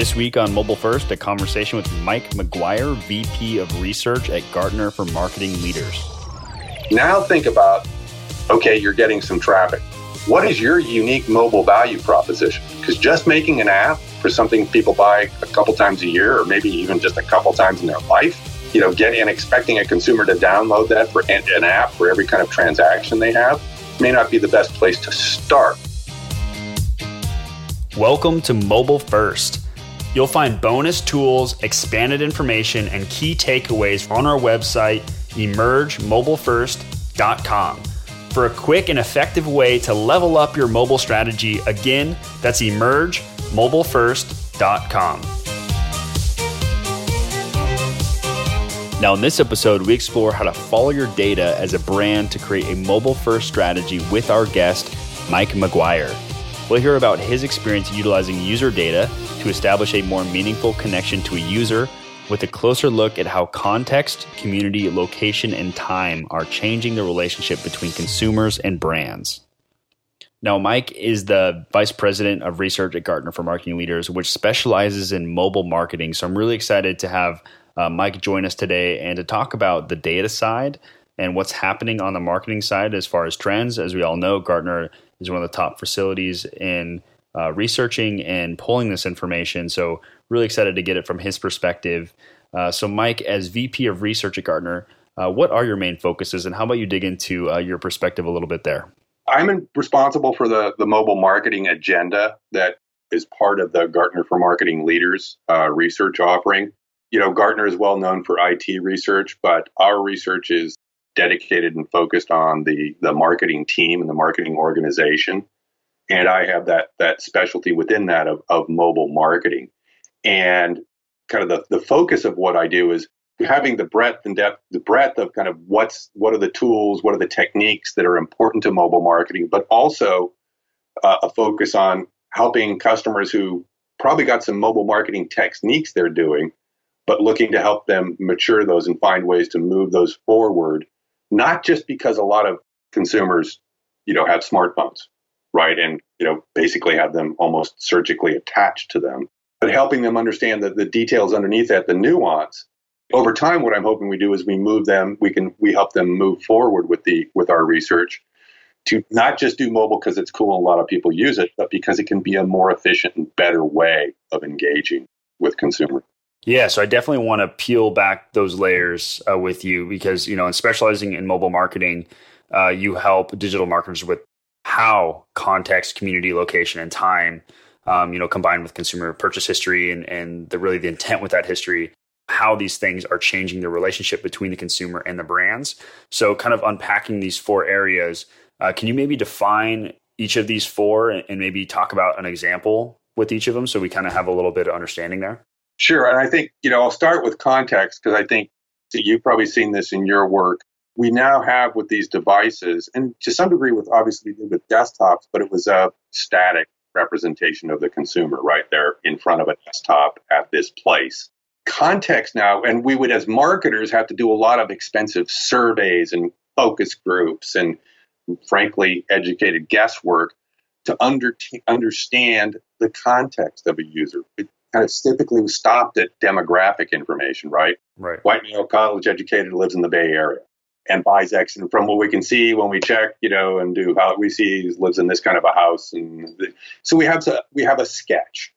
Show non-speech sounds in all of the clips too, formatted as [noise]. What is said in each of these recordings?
This week on Mobile First, a conversation with Mike McGuire, VP of Research at Gartner for Marketing Leaders. Now think about okay, you're getting some traffic. What is your unique mobile value proposition? Because just making an app for something people buy a couple times a year or maybe even just a couple times in their life, you know, getting and expecting a consumer to download that for an app for every kind of transaction they have may not be the best place to start. Welcome to Mobile First You'll find bonus tools, expanded information, and key takeaways on our website, emergemobilefirst.com. For a quick and effective way to level up your mobile strategy, again, that's emergemobilefirst.com. Now, in this episode, we explore how to follow your data as a brand to create a mobile first strategy with our guest, Mike McGuire. We'll hear about his experience utilizing user data to establish a more meaningful connection to a user with a closer look at how context, community, location, and time are changing the relationship between consumers and brands. Now, Mike is the vice president of research at Gartner for Marketing Leaders, which specializes in mobile marketing. So I'm really excited to have uh, Mike join us today and to talk about the data side and what's happening on the marketing side as far as trends. As we all know, Gartner is one of the top facilities in uh, researching and pulling this information. So, really excited to get it from his perspective. Uh, so, Mike, as VP of Research at Gartner, uh, what are your main focuses, and how about you dig into uh, your perspective a little bit there? I'm responsible for the, the mobile marketing agenda that is part of the Gartner for Marketing Leaders uh, research offering. You know, Gartner is well known for IT research, but our research is dedicated and focused on the the marketing team and the marketing organization. And I have that that specialty within that of, of mobile marketing. And kind of the, the focus of what I do is having the breadth and depth, the breadth of kind of what's what are the tools, what are the techniques that are important to mobile marketing, but also uh, a focus on helping customers who probably got some mobile marketing techniques they're doing, but looking to help them mature those and find ways to move those forward not just because a lot of consumers, you know, have smartphones, right? And, you know, basically have them almost surgically attached to them, but helping them understand that the details underneath that, the nuance. Over time, what I'm hoping we do is we move them, we can, we help them move forward with the, with our research to not just do mobile because it's cool and a lot of people use it, but because it can be a more efficient and better way of engaging with consumers. Yeah, so I definitely want to peel back those layers uh, with you because you know, in specializing in mobile marketing, uh, you help digital marketers with how context, community, location, and time, um, you know, combined with consumer purchase history and and the really the intent with that history, how these things are changing the relationship between the consumer and the brands. So, kind of unpacking these four areas, uh, can you maybe define each of these four and, maybe talk about an example with each of them so we kind of have a little bit of understanding there? Sure. And I think, you know, I'll start with context because I think you've probably seen this in your work. We now have with these devices, and to some degree with obviously with desktops, but it was a static representation of the consumer right there in front of a desktop at this place. Context now, and we would as marketers have to do a lot of expensive surveys and focus groups and frankly educated guesswork to under, understand the context of a user. It, kind of typically stopped at demographic information, right? Right. White male, college educated, lives in the Bay Area and buys X. And from what we can see when we check, you know, and do how we see lives in this kind of a house. And the, so we have to, we have a sketch,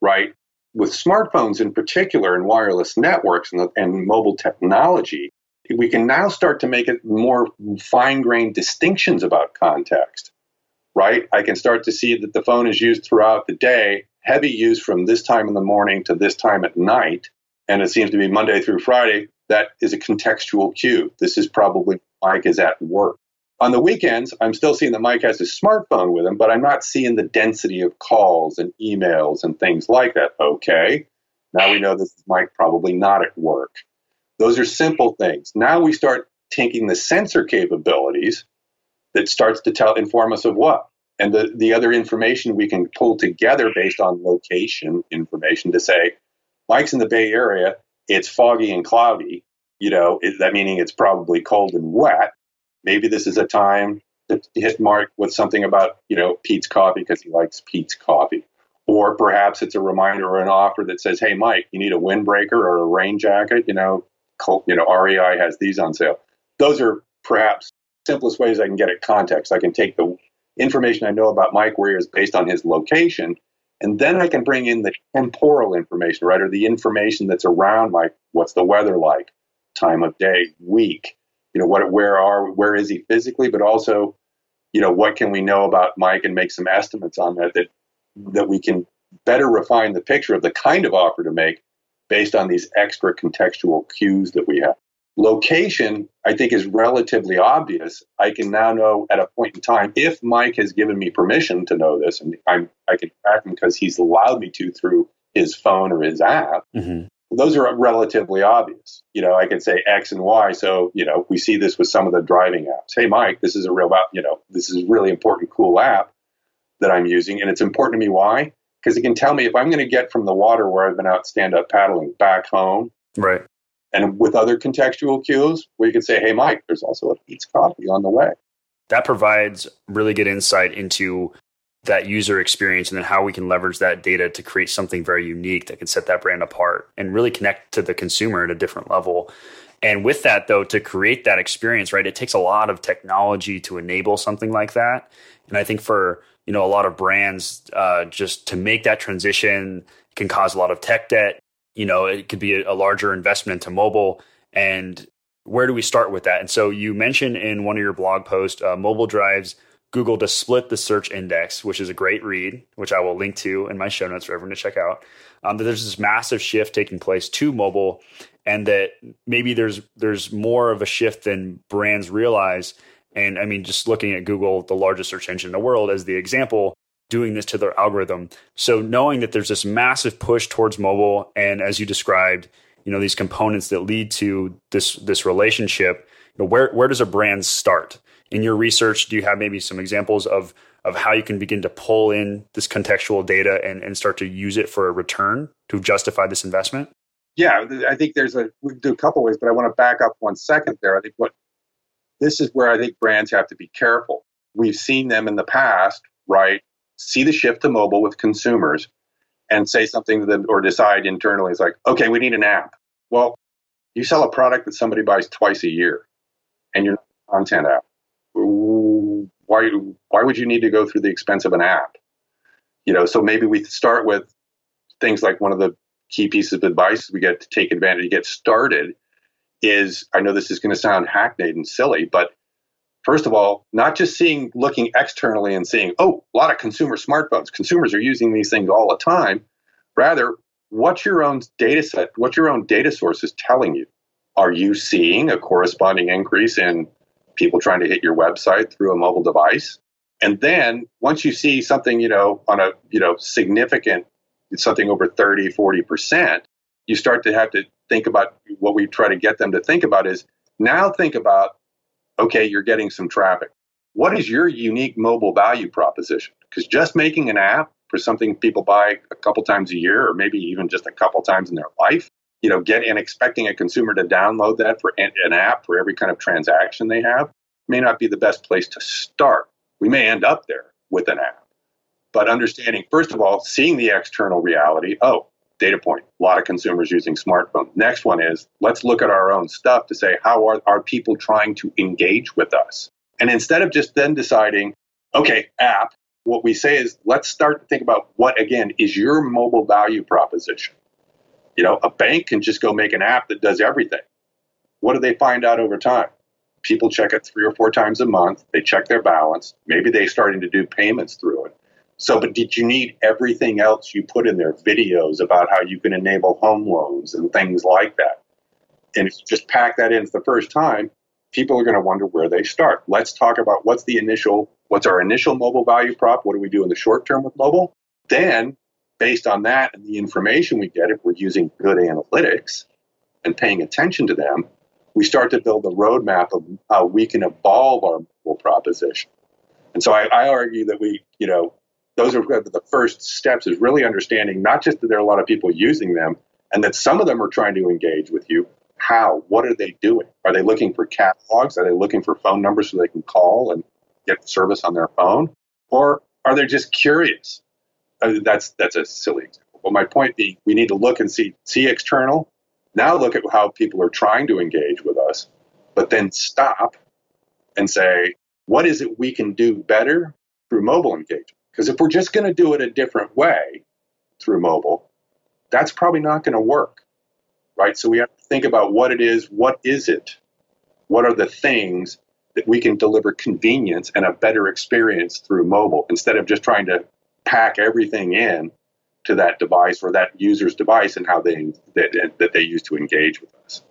right? With smartphones in particular and wireless networks and, and mobile technology, we can now start to make it more fine grained distinctions about context, right? I can start to see that the phone is used throughout the day heavy use from this time in the morning to this time at night, and it seems to be Monday through Friday, that is a contextual cue. This is probably Mike is at work. On the weekends, I'm still seeing that Mike has his smartphone with him, but I'm not seeing the density of calls and emails and things like that. Okay, now we know this is Mike probably not at work. Those are simple things. Now we start taking the sensor capabilities that starts to tell inform us of what and the, the other information we can pull together based on location information to say mike's in the bay area it's foggy and cloudy you know it, that meaning it's probably cold and wet maybe this is a time to hit mark with something about you know peet's coffee because he likes peet's coffee Or perhaps it's a reminder or an offer that says, "Hey, Mike, you need a windbreaker or a rain jacket." You know, you know, REI has these on sale. Those are perhaps simplest ways I can get at context. I can take the information I know about Mike where he is based on his location, and then I can bring in the temporal information, right, or the information that's around Mike. What's the weather like? Time of day, week. You know, what, where are, where is he physically, but also, you know, what can we know about Mike and make some estimates on that that that we can better refine the picture of the kind of offer to make based on these extra contextual cues that we have. Location, I think, is relatively obvious. I can now know at a point in time if Mike has given me permission to know this, and I'm, I can track him because he's allowed me to through his phone or his app. Mm-hmm. Those are relatively obvious. You know, I can say X and Y. So, you know, we see this with some of the driving apps. Hey, Mike, this is a real, you know, this is a really important, cool app that I'm using. And it's important to me. Why? Because it can tell me if I'm going to get from the water where I've been out stand up paddling back home. Right. And with other contextual cues, we can say, hey, Mike, there's also a Peet's coffee on the way. That provides really good insight into that user experience and then how we can leverage that data to create something very unique that can set that brand apart and really connect to the consumer at a different level. And with that, though, to create that experience, right, it takes a lot of technology to enable something like that. And I think for you know a lot of brands, uh, just to make that transition can cause a lot of tech debt you know it could be a, larger investment into mobile. And where do we start with that? And so you mentioned in one of your blog posts uh, mobile drives google to split the search index which is a great read which i will link to in my show notes for everyone to check out um, that there's this massive shift taking place to mobile and that maybe there's there's more of a shift than brands realize. And i mean just looking at google the largest search engine in the world as the example doing this to their algorithm. So knowing that there's this massive push towards mobile, and as you described, you know these components that lead to this this relationship. You know, where where does a brand start in your research? Do you have maybe some examples of of how you can begin to pull in this contextual data and, and start to use it for a return to justify this investment? Yeah, I think there's a we do a couple ways, but I want to back up one second there. I think what this is where I think brands have to be careful. We've seen them in the past, right? See the shift to mobile with consumers and say something or decide internally it's like, okay, we need an app. Well, you sell a product that somebody buys twice a year and you're content app. Why, why would you need to go through the expense of an app? You know, so maybe we start with things like one of the key pieces of advice we get to take advantage, to get started is I know this is going to sound hackneyed and silly, but first of all, not just seeing, looking externally and seeing, oh, a lot of consumer smartphones. Consumers are using these things all the time. Rather, what's your own data set, what your own data source is telling you? Are you seeing a corresponding increase in people trying to hit your website through a mobile device? And then once you see something, you know, on a, you know, significant, something over 30, 40%, you start to have to think about what we try to get them to think about is now think about okay, you're getting some traffic. What is your unique mobile value proposition? Because just making an app for something people buy a couple times a year, or maybe even just a couple times in their life, you know, get and expecting a consumer to download that for an, an app for every kind of transaction they have may not be the best place to start. We may end up there with an app. But understanding, first of all, seeing the external reality, oh, data point. A lot of consumers using smartphones. Next one is let's look at our own stuff to say how are, are people trying to engage with us? And instead of just then deciding, okay, app, what we say is let's start to think about what again is your mobile value proposition. You know, a bank can just go make an app that does everything. What do they find out over time? People check it three or four times a month. They check their balance. Maybe they're starting to do payments through it. So, but did you need everything else you put in there? Videos about how you can enable home loans and things like that. And if you just pack that in for the first time, people are going to wonder where they start. Let's talk about what's the initial, what's our initial mobile value prop? What do we do in the short term with mobile? Then, based on that and the information we get, if we're using good analytics and paying attention to them, we start to build a roadmap of how we can evolve our mobile proposition. And so I, I argue that we, you know, those are the first steps is really understanding not just that there are a lot of people using them and that some of them are trying to engage with you how what are they doing are they looking for catalogs are they looking for phone numbers so they can call and get service on their phone or are they just curious uh, that's that's a silly example. But my point being, we need to look and see see external. Now look at how people are trying to engage with us, but then stop and say, what is it we can do better through mobile engagement? Because if we're just going to do it a different way through mobile, that's probably not going to work, right? So we have to think about what it is. What is it? What are the things that we can deliver convenience and a better experience through mobile instead of just trying to pack everything in to that device or that user's device and how they that, that they use to engage with us.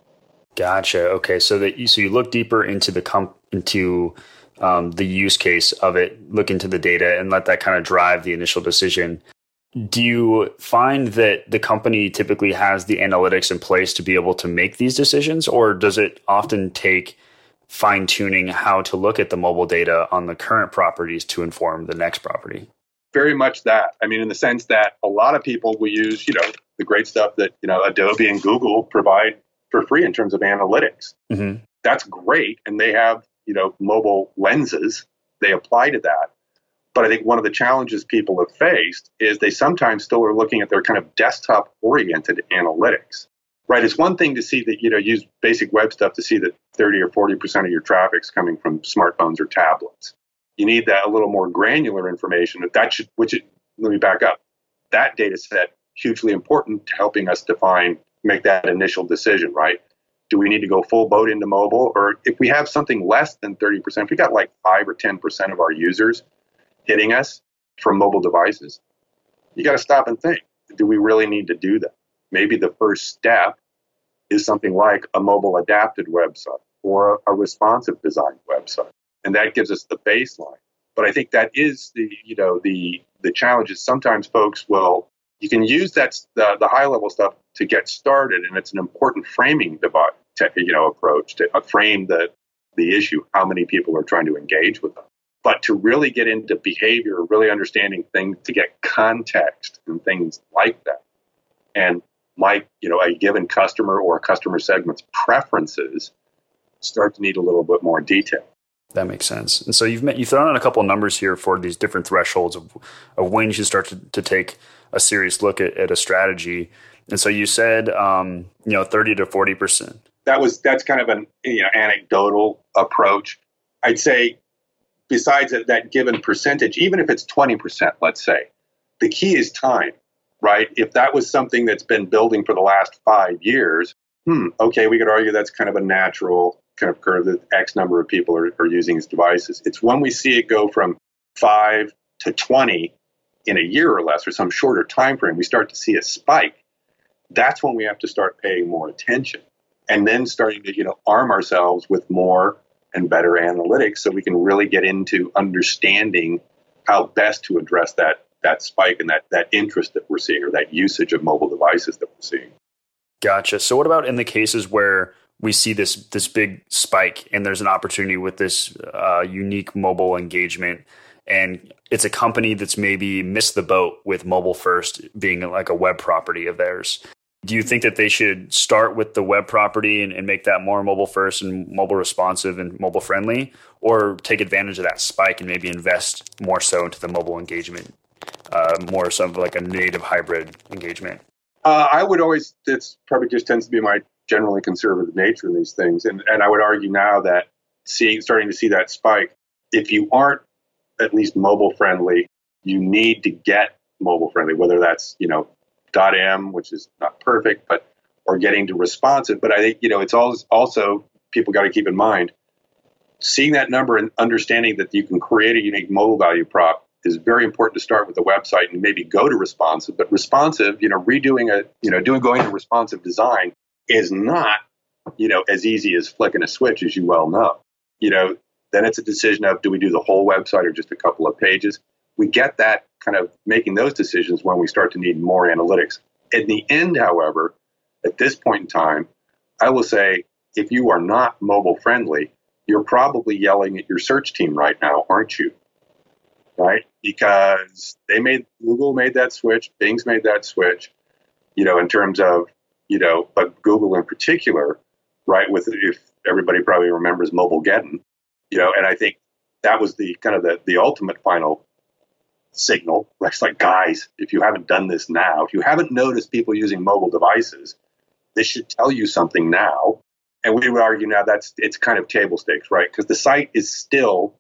Gotcha. Okay, so that you, so you look deeper into the comp into um, the use case of it, look into the data, and let that kind of drive the initial decision. Do you find that the company typically has the analytics in place to be able to make these decisions, or does it often take fine tuning how to look at the mobile data on the current properties to inform the next property? Very much that. I mean, in the sense that a lot of people will use, you know, the great stuff that, you know, Adobe and Google provide for free in terms of analytics. Mm-hmm. That's great. And they have, you know, mobile lenses. They apply to that. But I think one of the challenges people have faced is they sometimes still are looking at their kind of desktop oriented analytics right? It's one thing to see that, you know, use basic web stuff to see that 30 or 40% of your traffic's coming from smartphones or tablets. You need that a little more granular information. That that should, which, it, let me back up. That data set hugely important to helping us define, make that initial decision, right? Do we need to go full boat into mobile? Or if we have something less than 30%, if we got like 5 or 10% of our users hitting us from mobile devices, you got to stop and think do we really need to do that? maybe the first step is something like a mobile adapted website or a responsive design website. And that gives us the baseline. But I think that is the, you know, the, the challenge is sometimes folks will, you can use that, the, the high level stuff to get started. And it's an important framing device, you know, approach to uh, frame the, the issue, how many people are trying to engage with them. But to really get into behavior, really understanding things, to get context and things like that. And might, you know, a given customer or a customer segment's preferences start to need a little bit more detail. That makes sense. And so you've met, you've thrown out a couple numbers here for these different thresholds of, of when you should start to, to take a serious look at, at a strategy. And so you said, um, you know, 30 to 40%. That was, that's kind of an you know, anecdotal approach. I'd say besides that, that given percentage, even if it's 20%, let's say, the key is time right? If that was something that's been building for the last five years, hmm, okay, we could argue that's kind of a natural kind of curve that X number of people are, are using these devices. It's when we see it go from five to 20 in a year or less or some shorter time frame, we start to see a spike. That's when we have to start paying more attention and then starting to, you know, arm ourselves with more and better analytics so we can really get into understanding how best to address that that spike and that that interest that we're seeing or that usage of mobile devices that we're seeing. Gotcha. So what about in the cases where we see this this big spike and there's an opportunity with this uh, unique mobile engagement and it's a company that's maybe missed the boat with mobile first being like a web property of theirs do you think that they should start with the web property and, and, make that more mobile first and mobile responsive and mobile friendly or take advantage of that spike and maybe invest more so into the mobile engagement uh, more of like a native hybrid engagement? Uh, I would always, it's probably just tends to be my generally conservative nature in these things. And, and I would argue now that seeing, starting to see that spike, if you aren't at least mobile friendly, you need to get mobile friendly, whether that's, you know, .m, which is not perfect, but, or getting to responsive. But I think, you know, it's always also, people got to keep in mind, seeing that number and understanding that you can create a unique mobile value prop is very important to start with the website and maybe go to responsive. But responsive, you know, redoing a, you know, doing going to responsive design is not, you know, as easy as flicking a switch, as you well know. You know, then it's a decision of do we do the whole website or just a couple of pages? We get that kind of making those decisions when we start to need more analytics. In the end, however, at this point in time, I will say if you are not mobile friendly, you're probably yelling at your search team right now, aren't you? right? Because they made Google made that switch, Bing's made that switch, you know, in terms of, you know, but Google in particular, right? With if everybody probably remembers Mobile Mobilegeddon, you know, and I think that was the kind of the, the ultimate final signal. It's like, guys, if you haven't done this now, if you haven't noticed people using mobile devices, this should tell you something now. And we would argue now that's it's kind of table stakes, right? Because the site is still,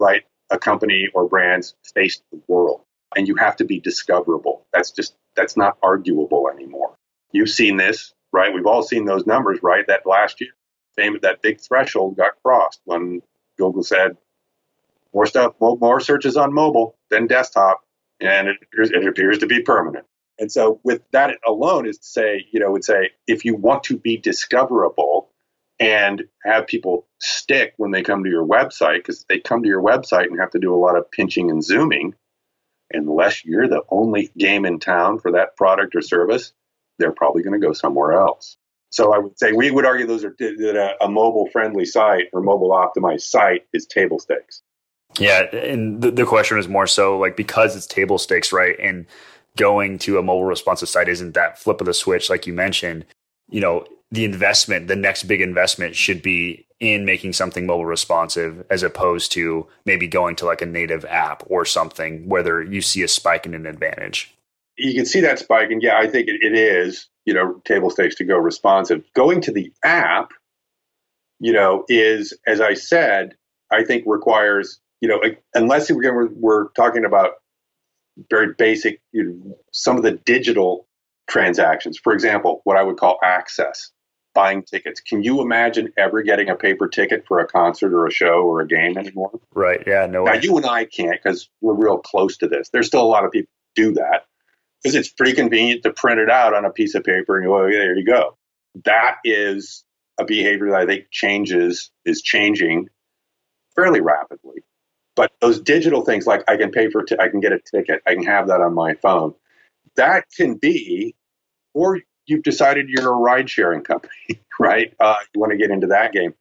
right, a company or brand's face to the world. And you have to be discoverable. That's just that's not arguable anymore. You've seen this, right? We've all seen those numbers, right? That last year, same that big threshold got crossed when Google said more stuff, more searches on mobile than desktop, and it appears, it appears to be permanent. And so, with that alone, is to say, you know, would say if you want to be discoverable and have people stick when they come to your website, because they come to your website and have to do a lot of pinching and zooming, unless you're the only game in town for that product or service, they're probably going to go somewhere else. So I would say we would argue those are that a, mobile friendly site or mobile optimized site is table stakes. Yeah, and the, the question is more so like because it's table stakes, right? And going to a mobile responsive site isn't that flip of the switch like you mentioned. You know, the investment, the next big investment should be in making something mobile responsive as opposed to maybe going to like a native app or something, whether you see a spike in an advantage. You can see that spike, and yeah, I think it, it is, you know, table stakes to go responsive. Going to the app, you know, is, as I said, I think requires, you know, unless we're, we're talking about very basic, you know, some of the digital transactions. For example, what I would call access, buying tickets. Can you imagine ever getting a paper ticket for a concert or a show or a game anymore? Right. Yeah. No. Now way. you and I can't because we're real close to this. There's still a lot of people do that because it's pretty convenient to print it out on a piece of paper and go, oh, there you go. That is a behavior that I think changes is changing fairly rapidly. But those digital things, like I can pay for, t- I can get a ticket, I can have that on my phone. That can be, or you've decided you're a ride sharing company, [laughs] right? Uh, you want to get into that game.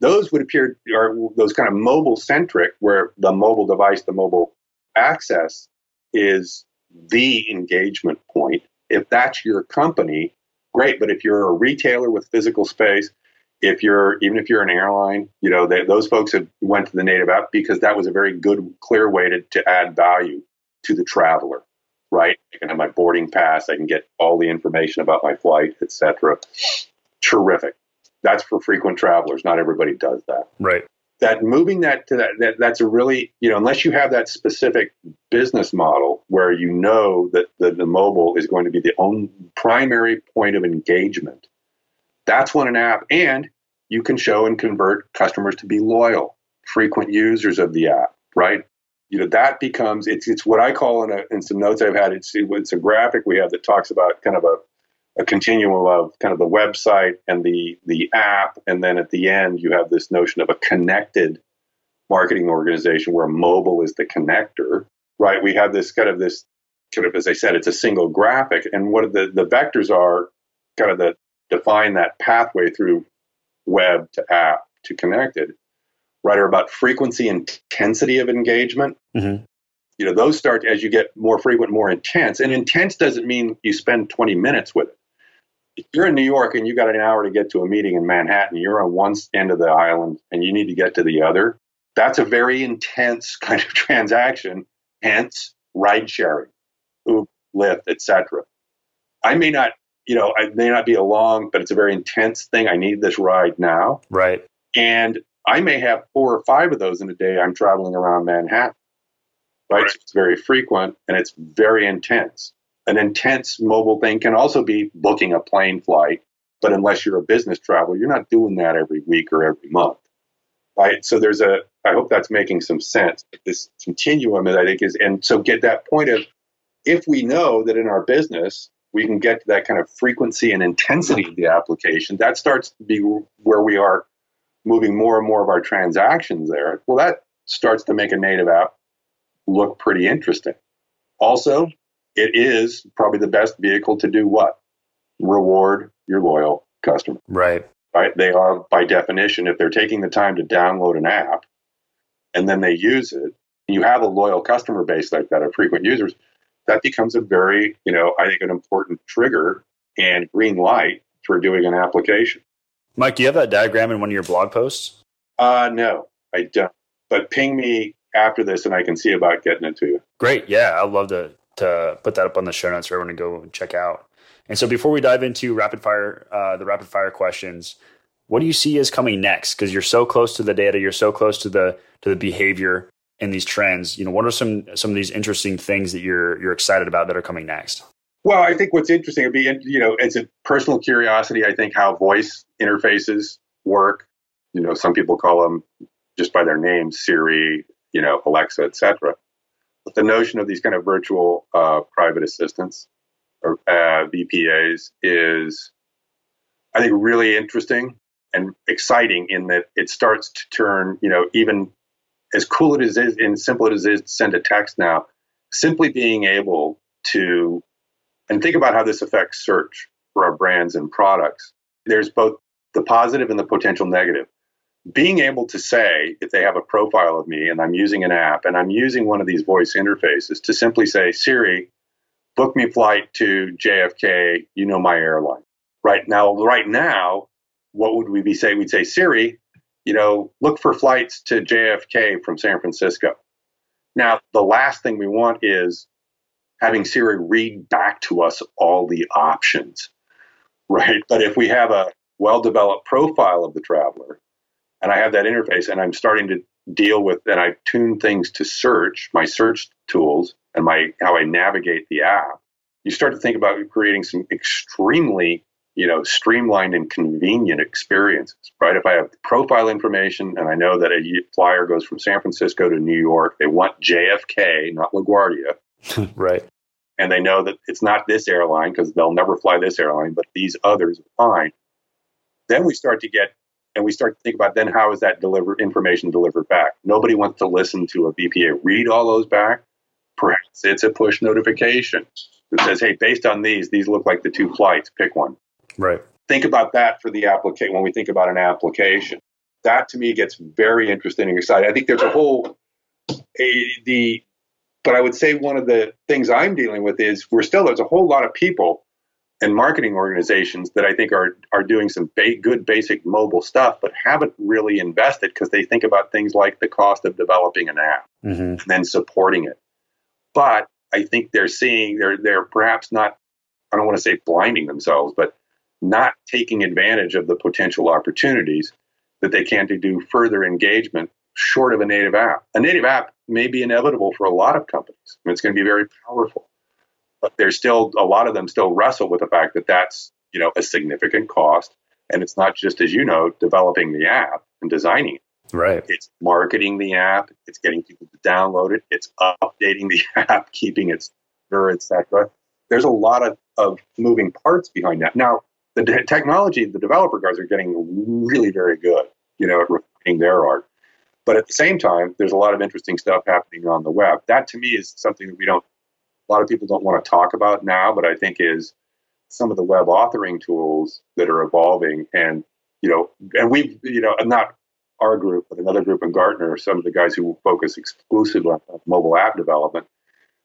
Those would appear are those kind of mobile centric, where the mobile device, the mobile access is the engagement point. If that's your company, great. But if you're a retailer with physical space, if you're even if you're an airline, you know they, those folks have went to the native app because that was a very good, clear way to, to add value to the traveler. Right, I can have my boarding pass. I can get all the information about my flight, etc. Terrific. That's for frequent travelers. Not everybody does that. Right. That moving that to that, that that's a really you know unless you have that specific business model where you know that the, the mobile is going to be the only primary point of engagement that's when an app, and you can show and convert customers to be loyal, frequent users of the app, right? You know, that becomes, it's, it's what I call in, a, in some notes I've had, it's, it's a graphic we have that talks about kind of a, a continuum of kind of the website and the, the app. And then at the end, you have this notion of a connected marketing organization where mobile is the connector, right? We have this kind of this kind of, as I said, it's a single graphic. And what the, the vectors are kind of the, define that pathway through web to app to connected, right, are about frequency and intensity of engagement. Mm-hmm. You know, those start as you get more frequent, more intense. And intense doesn't mean you spend 20 minutes with it. If you're in New York and you got an hour to get to a meeting in Manhattan, you're on one end of the island and you need to get to the other. That's a very intense [laughs] kind of transaction, hence ride sharing, Uber, Lyft, etc. I may not you know, it may not be a long, but it's a very intense thing. I need this ride now. Right. And I may have four or five of those in a day. I'm traveling around Manhattan. Right. right. So it's very frequent and it's very intense. An intense mobile thing can also be booking a plane flight. But unless you're a business traveler, you're not doing that every week or every month. Right. So there's a, I hope that's making some sense. This continuum, that I think, is, and so get that point of if we know that in our business, we can get to that kind of frequency and intensity of the application, that starts to be where we are moving more and more of our transactions there. Well, that starts to make a native app look pretty interesting. Also, it is probably the best vehicle to do what? Reward your loyal customer. Right. Right. They are by definition, if they're taking the time to download an app and then they use it, you have a loyal customer base like that of frequent users, that becomes a very, you know, I think an important trigger and green light for doing an application. Mike, do you have that diagram in one of your blog posts? Uh, no, I don't. But ping me after this, and I can see about getting it to you. Great. Yeah, I'd love to to put that up on the show notes for everyone to go and check out. And so before we dive into rapid fire, uh, the rapid fire questions, what do you see as coming next? Because you're so close to the data, you're so close to the to the behavior and these trends. You know, what are some some of these interesting things that you're you're excited about that are coming next? Well, I think what's interesting would be, you know, it's a personal curiosity. I think how voice interfaces work. You know, some people call them just by their names, Siri, you know, Alexa, etc. But the notion of these kind of virtual uh, private assistants or uh, VPAs is, I think, really interesting and exciting in that it starts to turn, you know, even as cool as it is and simple as it is to send a text now, simply being able to, and think about how this affects search for our brands and products. There's both the positive and the potential negative. Being able to say, if they have a profile of me and I'm using an app and I'm using one of these voice interfaces to simply say, Siri, book me flight to JFK, you know my airline. Right now, right now, what would we be saying? We'd say, Siri, you know, look for flights to JFK from San Francisco. Now, the last thing we want is having Siri read back to us all the options, right? But if we have a well developed profile of the traveler and I have that interface and I'm starting to deal with and I tune things to search, my search tools and my how I navigate the app, you start to think about creating some extremely you know, streamlined and convenient experiences, right? If I have profile information and I know that a flyer goes from San Francisco to New York, they want JFK, not LaGuardia. [laughs] right. And they know that it's not this airline because they'll never fly this airline, but these others are fine. Then we start to get, and we start to think about then how is that delivered information delivered back? Nobody wants to listen to a VPA read all those back. Perhaps it's a push notification that says, hey, based on these, these look like the two flights, pick one. Right. Think about that for the application when we think about an application. That to me gets very interesting and exciting. I think there's a whole a, the but I would say one of the things I'm dealing with is we're still there's a whole lot of people and marketing organizations that I think are are doing some ba- good basic mobile stuff, but haven't really invested because they think about things like the cost of developing an app mm-hmm. and then supporting it. But I think they're seeing they're they're perhaps not I don't want to say blinding themselves, but not taking advantage of the potential opportunities that they can to do further engagement short of a native app. A native app may be inevitable for a lot of companies. It's going to be very powerful, but there's still a lot of them still wrestle with the fact that that's you know a significant cost, and it's not just as you know developing the app and designing it. Right. It's marketing the app. It's getting people to download it. It's updating the [laughs] app, keeping it secure, etc. There's a lot of, of moving parts behind that. Now, the de- technology, the developer guys are getting really very good, you know, at refining their art. But at the same time, there's a lot of interesting stuff happening on the web. That to me is something that we don't, a lot of people don't want to talk about now, but I think is some of the web authoring tools that are evolving. And, you know, and we've, you know, not our group, but another group in Gartner, some of the guys who focus exclusively on mobile app development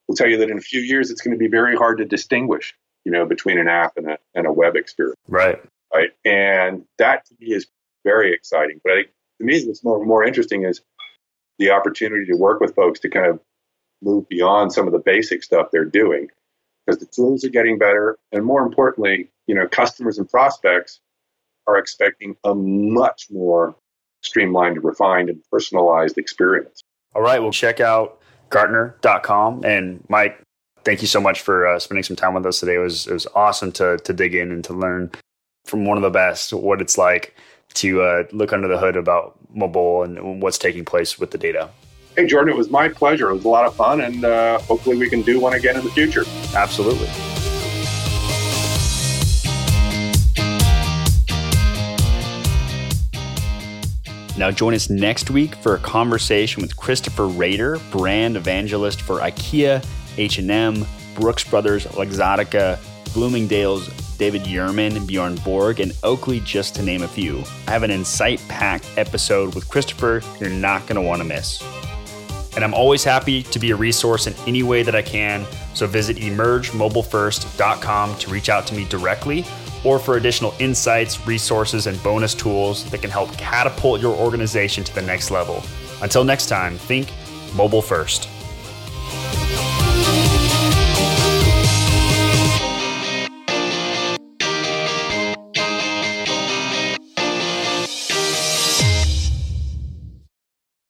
will tell you that in a few years, it's going to be very hard to distinguish you know, between an app and a, and a web experience. Right. Right. And that to me is very exciting. But I think to me, what's more, more interesting is the opportunity to work with folks to kind of move beyond some of the basic stuff they're doing because the tools are getting better. And more importantly, you know, customers and prospects are expecting a much more streamlined, refined, and personalized experience. All right. Well, check out Gartner.com. And Mike, thank you so much for uh, spending some time with us today. It was it was awesome to to dig in and to learn from one of the best what it's like to uh, look under the hood about mobile and what's taking place with the data. Hey, Jordan, it was my pleasure. It was a lot of fun, and uh, hopefully we can do one again in the future. Absolutely. Now, join us next week for a conversation with Christopher Rader, brand evangelist for IKEA H&M, Brooks Brothers, Luxottica, Bloomingdale's, David Yurman, Bjorn Borg, and Oakley, just to name a few. I have an insight-packed episode with Christopher you're not going to want to miss. And I'm always happy to be a resource in any way that I can, so visit emergemobilefirst.com to reach out to me directly or for additional insights, resources, and bonus tools that can help catapult your organization to the next level. Until next time, think mobile first.